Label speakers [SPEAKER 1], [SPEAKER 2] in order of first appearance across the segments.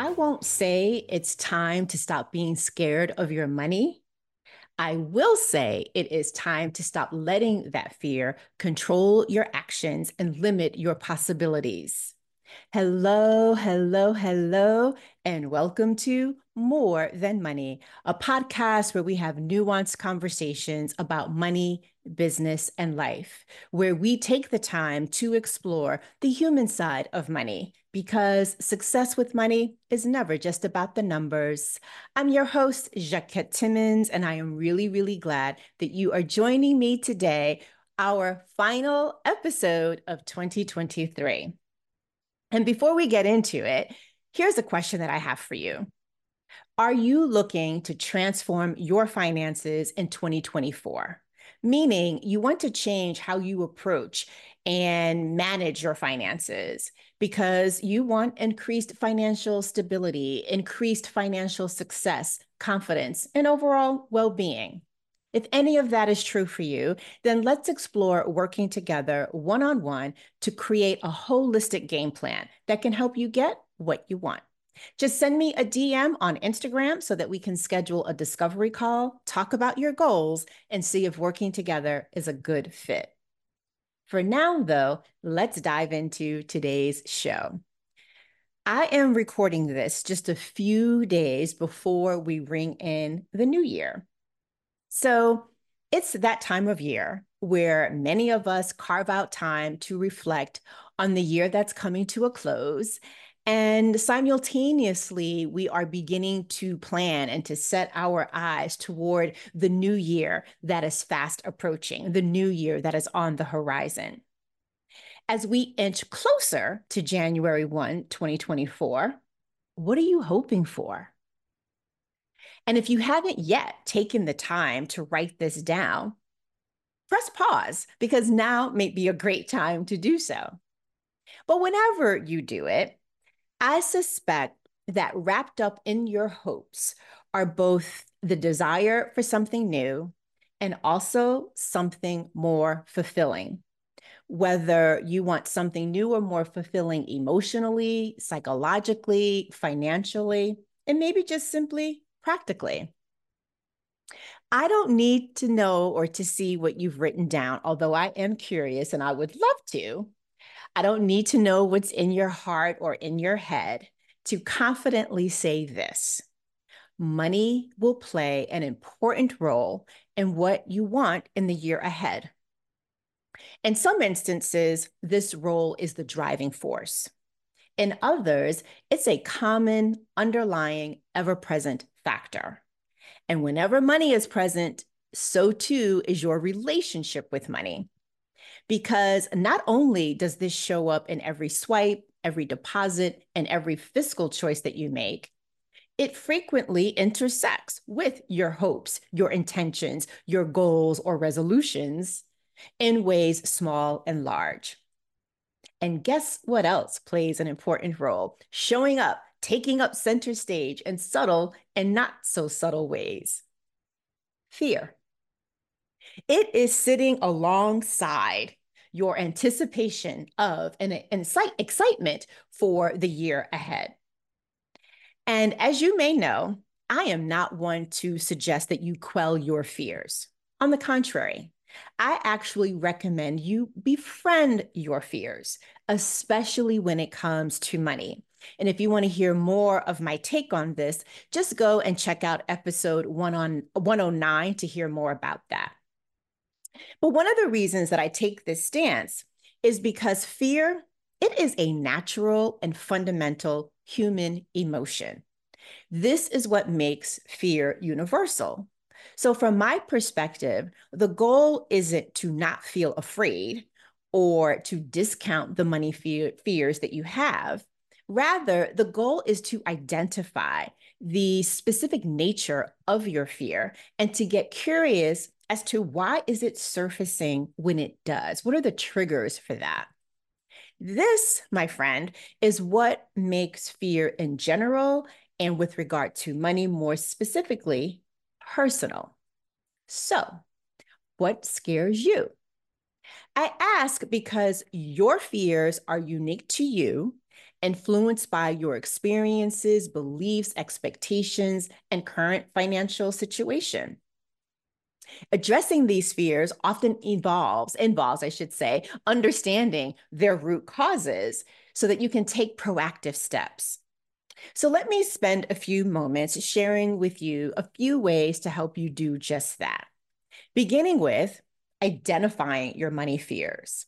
[SPEAKER 1] I won't say it's time to stop being scared of your money. I will say it is time to stop letting that fear control your actions and limit your possibilities. Hello, hello, hello, and welcome to More Than Money, a podcast where we have nuanced conversations about money, business, and life, where we take the time to explore the human side of money because success with money is never just about the numbers. I'm your host, Jacquette Timmons, and I am really, really glad that you are joining me today, our final episode of 2023. And before we get into it, here's a question that I have for you. Are you looking to transform your finances in 2024? Meaning, you want to change how you approach and manage your finances because you want increased financial stability, increased financial success, confidence, and overall well being. If any of that is true for you, then let's explore working together one on one to create a holistic game plan that can help you get what you want. Just send me a DM on Instagram so that we can schedule a discovery call, talk about your goals, and see if working together is a good fit. For now, though, let's dive into today's show. I am recording this just a few days before we ring in the new year. So it's that time of year where many of us carve out time to reflect on the year that's coming to a close. And simultaneously, we are beginning to plan and to set our eyes toward the new year that is fast approaching, the new year that is on the horizon. As we inch closer to January 1, 2024, what are you hoping for? And if you haven't yet taken the time to write this down, press pause because now may be a great time to do so. But whenever you do it, I suspect that wrapped up in your hopes are both the desire for something new and also something more fulfilling. Whether you want something new or more fulfilling emotionally, psychologically, financially, and maybe just simply practically. I don't need to know or to see what you've written down, although I am curious and I would love to. I don't need to know what's in your heart or in your head to confidently say this money will play an important role in what you want in the year ahead. In some instances, this role is the driving force. In others, it's a common, underlying, ever present factor. And whenever money is present, so too is your relationship with money. Because not only does this show up in every swipe, every deposit, and every fiscal choice that you make, it frequently intersects with your hopes, your intentions, your goals, or resolutions in ways small and large. And guess what else plays an important role? Showing up, taking up center stage in subtle and not so subtle ways. Fear. It is sitting alongside your anticipation of an, an excitement for the year ahead. And as you may know, I am not one to suggest that you quell your fears. On the contrary, I actually recommend you befriend your fears, especially when it comes to money. And if you want to hear more of my take on this, just go and check out episode one on 109 to hear more about that. But one of the reasons that I take this stance is because fear, it is a natural and fundamental human emotion. This is what makes fear universal. So, from my perspective, the goal isn't to not feel afraid or to discount the money fear, fears that you have. Rather, the goal is to identify the specific nature of your fear and to get curious as to why is it surfacing when it does? What are the triggers for that? This, my friend, is what makes fear in general and with regard to money more specifically personal. So, what scares you? I ask because your fears are unique to you influenced by your experiences, beliefs, expectations, and current financial situation. Addressing these fears often involves, involves, I should say, understanding their root causes so that you can take proactive steps. So let me spend a few moments sharing with you a few ways to help you do just that. Beginning with identifying your money fears.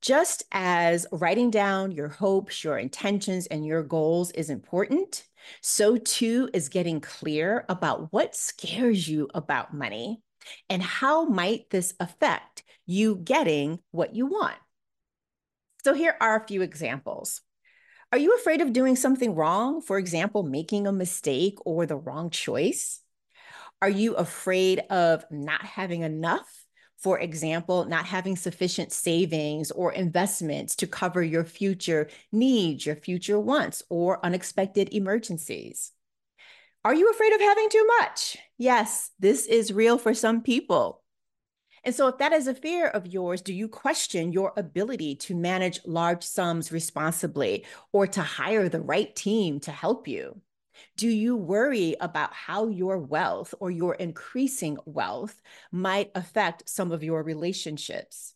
[SPEAKER 1] Just as writing down your hopes, your intentions, and your goals is important, so too is getting clear about what scares you about money and how might this affect you getting what you want. So here are a few examples. Are you afraid of doing something wrong? For example, making a mistake or the wrong choice? Are you afraid of not having enough? For example, not having sufficient savings or investments to cover your future needs, your future wants, or unexpected emergencies. Are you afraid of having too much? Yes, this is real for some people. And so, if that is a fear of yours, do you question your ability to manage large sums responsibly or to hire the right team to help you? Do you worry about how your wealth or your increasing wealth might affect some of your relationships?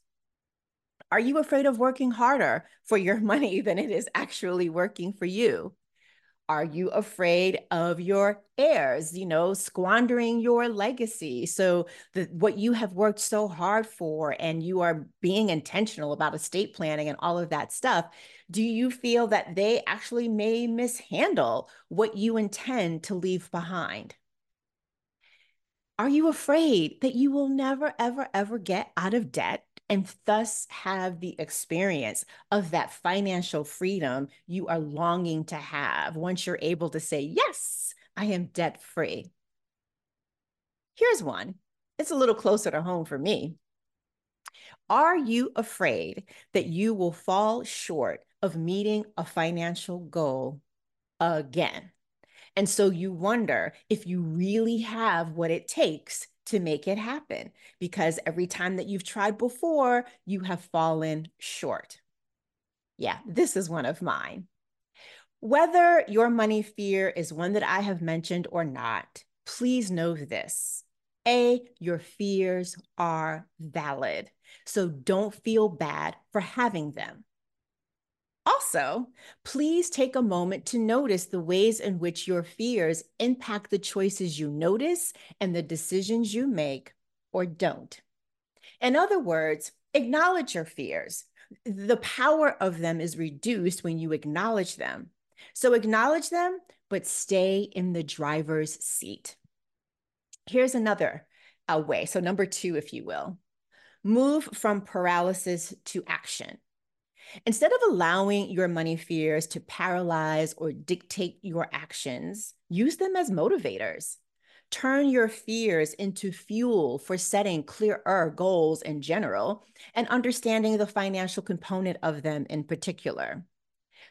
[SPEAKER 1] Are you afraid of working harder for your money than it is actually working for you? Are you afraid of your heirs, you know, squandering your legacy? So, the, what you have worked so hard for, and you are being intentional about estate planning and all of that stuff, do you feel that they actually may mishandle what you intend to leave behind? Are you afraid that you will never, ever, ever get out of debt and thus have the experience of that financial freedom you are longing to have once you're able to say, Yes, I am debt free? Here's one. It's a little closer to home for me. Are you afraid that you will fall short of meeting a financial goal again? And so you wonder if you really have what it takes to make it happen because every time that you've tried before, you have fallen short. Yeah, this is one of mine. Whether your money fear is one that I have mentioned or not, please know this. A, your fears are valid. So don't feel bad for having them. Also, please take a moment to notice the ways in which your fears impact the choices you notice and the decisions you make or don't. In other words, acknowledge your fears. The power of them is reduced when you acknowledge them. So acknowledge them, but stay in the driver's seat. Here's another uh, way. So, number two, if you will, move from paralysis to action. Instead of allowing your money fears to paralyze or dictate your actions, use them as motivators. Turn your fears into fuel for setting clearer goals in general and understanding the financial component of them in particular.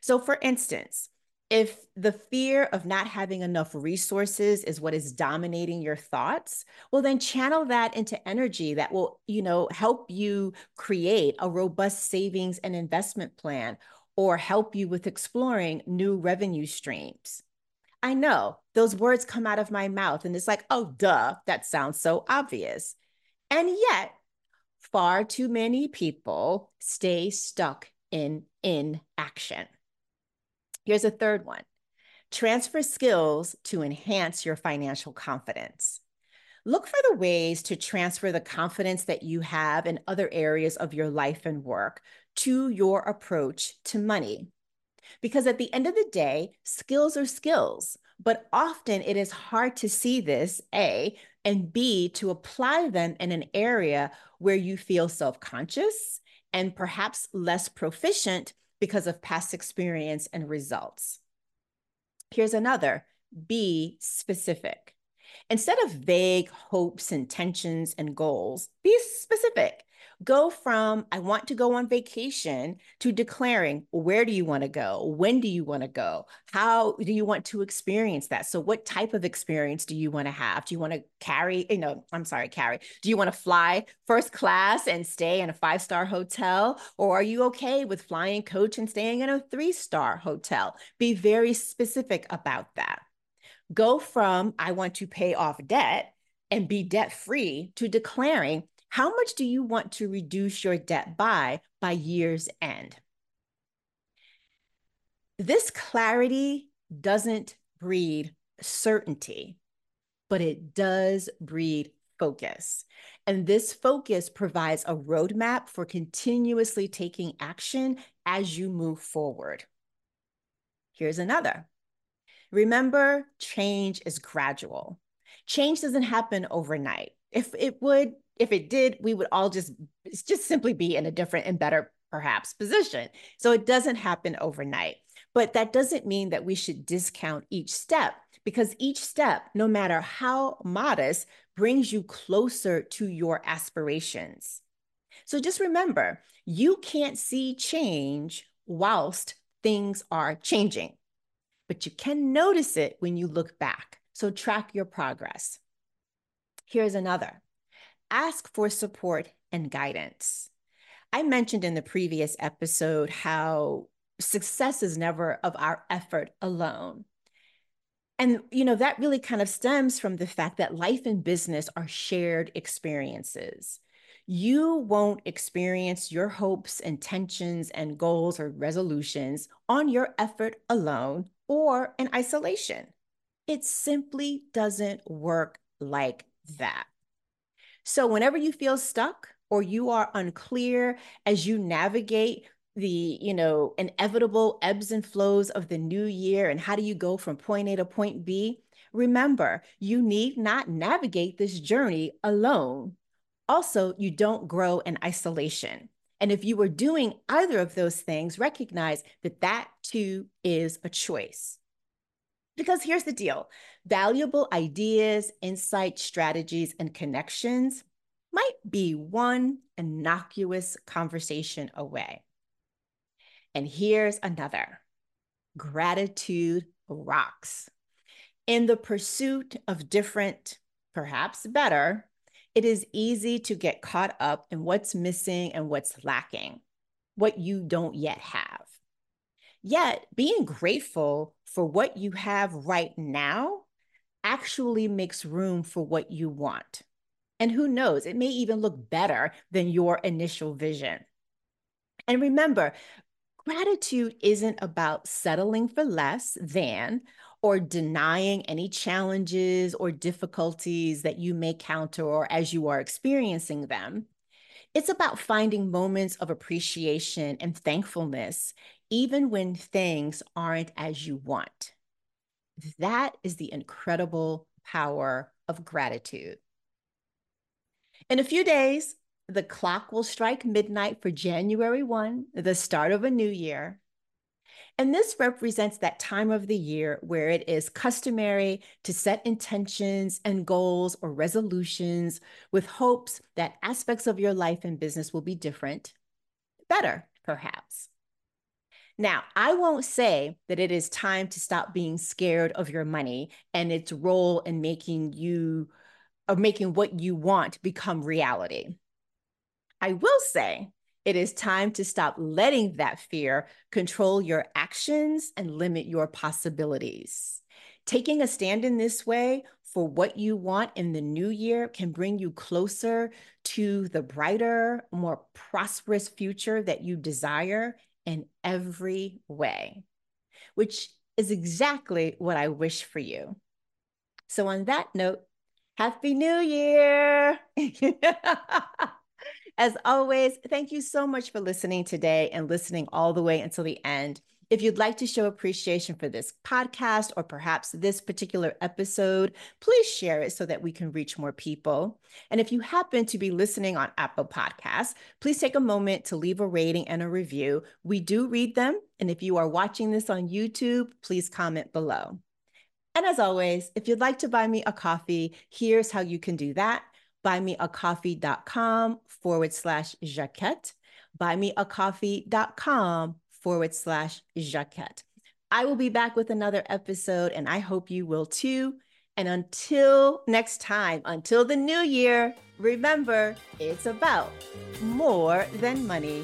[SPEAKER 1] So, for instance, if the fear of not having enough resources is what is dominating your thoughts well then channel that into energy that will you know help you create a robust savings and investment plan or help you with exploring new revenue streams. I know those words come out of my mouth and it's like oh duh that sounds so obvious. And yet far too many people stay stuck in inaction Here's a third one transfer skills to enhance your financial confidence. Look for the ways to transfer the confidence that you have in other areas of your life and work to your approach to money. Because at the end of the day, skills are skills, but often it is hard to see this, A, and B, to apply them in an area where you feel self conscious and perhaps less proficient because of past experience and results. Here's another be specific. Instead of vague hopes, intentions, and goals, be specific. Go from I want to go on vacation to declaring where do you want to go? When do you want to go? How do you want to experience that? So, what type of experience do you want to have? Do you want to carry, eh, you know, I'm sorry, carry. Do you want to fly first class and stay in a five star hotel? Or are you okay with flying coach and staying in a three star hotel? Be very specific about that. Go from I want to pay off debt and be debt free to declaring how much do you want to reduce your debt by by year's end? This clarity doesn't breed certainty, but it does breed focus. And this focus provides a roadmap for continuously taking action as you move forward. Here's another. Remember, change is gradual. Change doesn't happen overnight. If it would, if it did, we would all just just simply be in a different and better perhaps position. So it doesn't happen overnight. But that doesn't mean that we should discount each step because each step, no matter how modest, brings you closer to your aspirations. So just remember, you can't see change whilst things are changing, but you can notice it when you look back. So track your progress. Here's another ask for support and guidance. I mentioned in the previous episode how success is never of our effort alone. And, you know, that really kind of stems from the fact that life and business are shared experiences. You won't experience your hopes, intentions, and goals or resolutions on your effort alone or in isolation. It simply doesn't work like that. So, whenever you feel stuck or you are unclear as you navigate the you know inevitable ebbs and flows of the new year and how do you go from point A to point B remember you need not navigate this journey alone. Also you don't grow in isolation. And if you were doing either of those things recognize that that too is a choice. Because here's the deal valuable ideas, insights, strategies, and connections might be one innocuous conversation away. And here's another gratitude rocks. In the pursuit of different, perhaps better, it is easy to get caught up in what's missing and what's lacking, what you don't yet have. Yet, being grateful for what you have right now actually makes room for what you want. And who knows, it may even look better than your initial vision. And remember, gratitude isn't about settling for less than or denying any challenges or difficulties that you may counter or as you are experiencing them. It's about finding moments of appreciation and thankfulness, even when things aren't as you want. That is the incredible power of gratitude. In a few days, the clock will strike midnight for January 1, the start of a new year. And this represents that time of the year where it is customary to set intentions and goals or resolutions with hopes that aspects of your life and business will be different, better, perhaps. Now, I won't say that it is time to stop being scared of your money and its role in making you or making what you want become reality. I will say it is time to stop letting that fear control your actions and limit your possibilities. Taking a stand in this way for what you want in the new year can bring you closer to the brighter, more prosperous future that you desire in every way, which is exactly what I wish for you. So, on that note, Happy New Year! As always, thank you so much for listening today and listening all the way until the end. If you'd like to show appreciation for this podcast or perhaps this particular episode, please share it so that we can reach more people. And if you happen to be listening on Apple Podcasts, please take a moment to leave a rating and a review. We do read them. And if you are watching this on YouTube, please comment below. And as always, if you'd like to buy me a coffee, here's how you can do that. buymeacoffee.com forward slash Jacquette, buymeacoffee.com forward slash Jacquette. I will be back with another episode and I hope you will too. And until next time, until the new year, remember it's about more than money.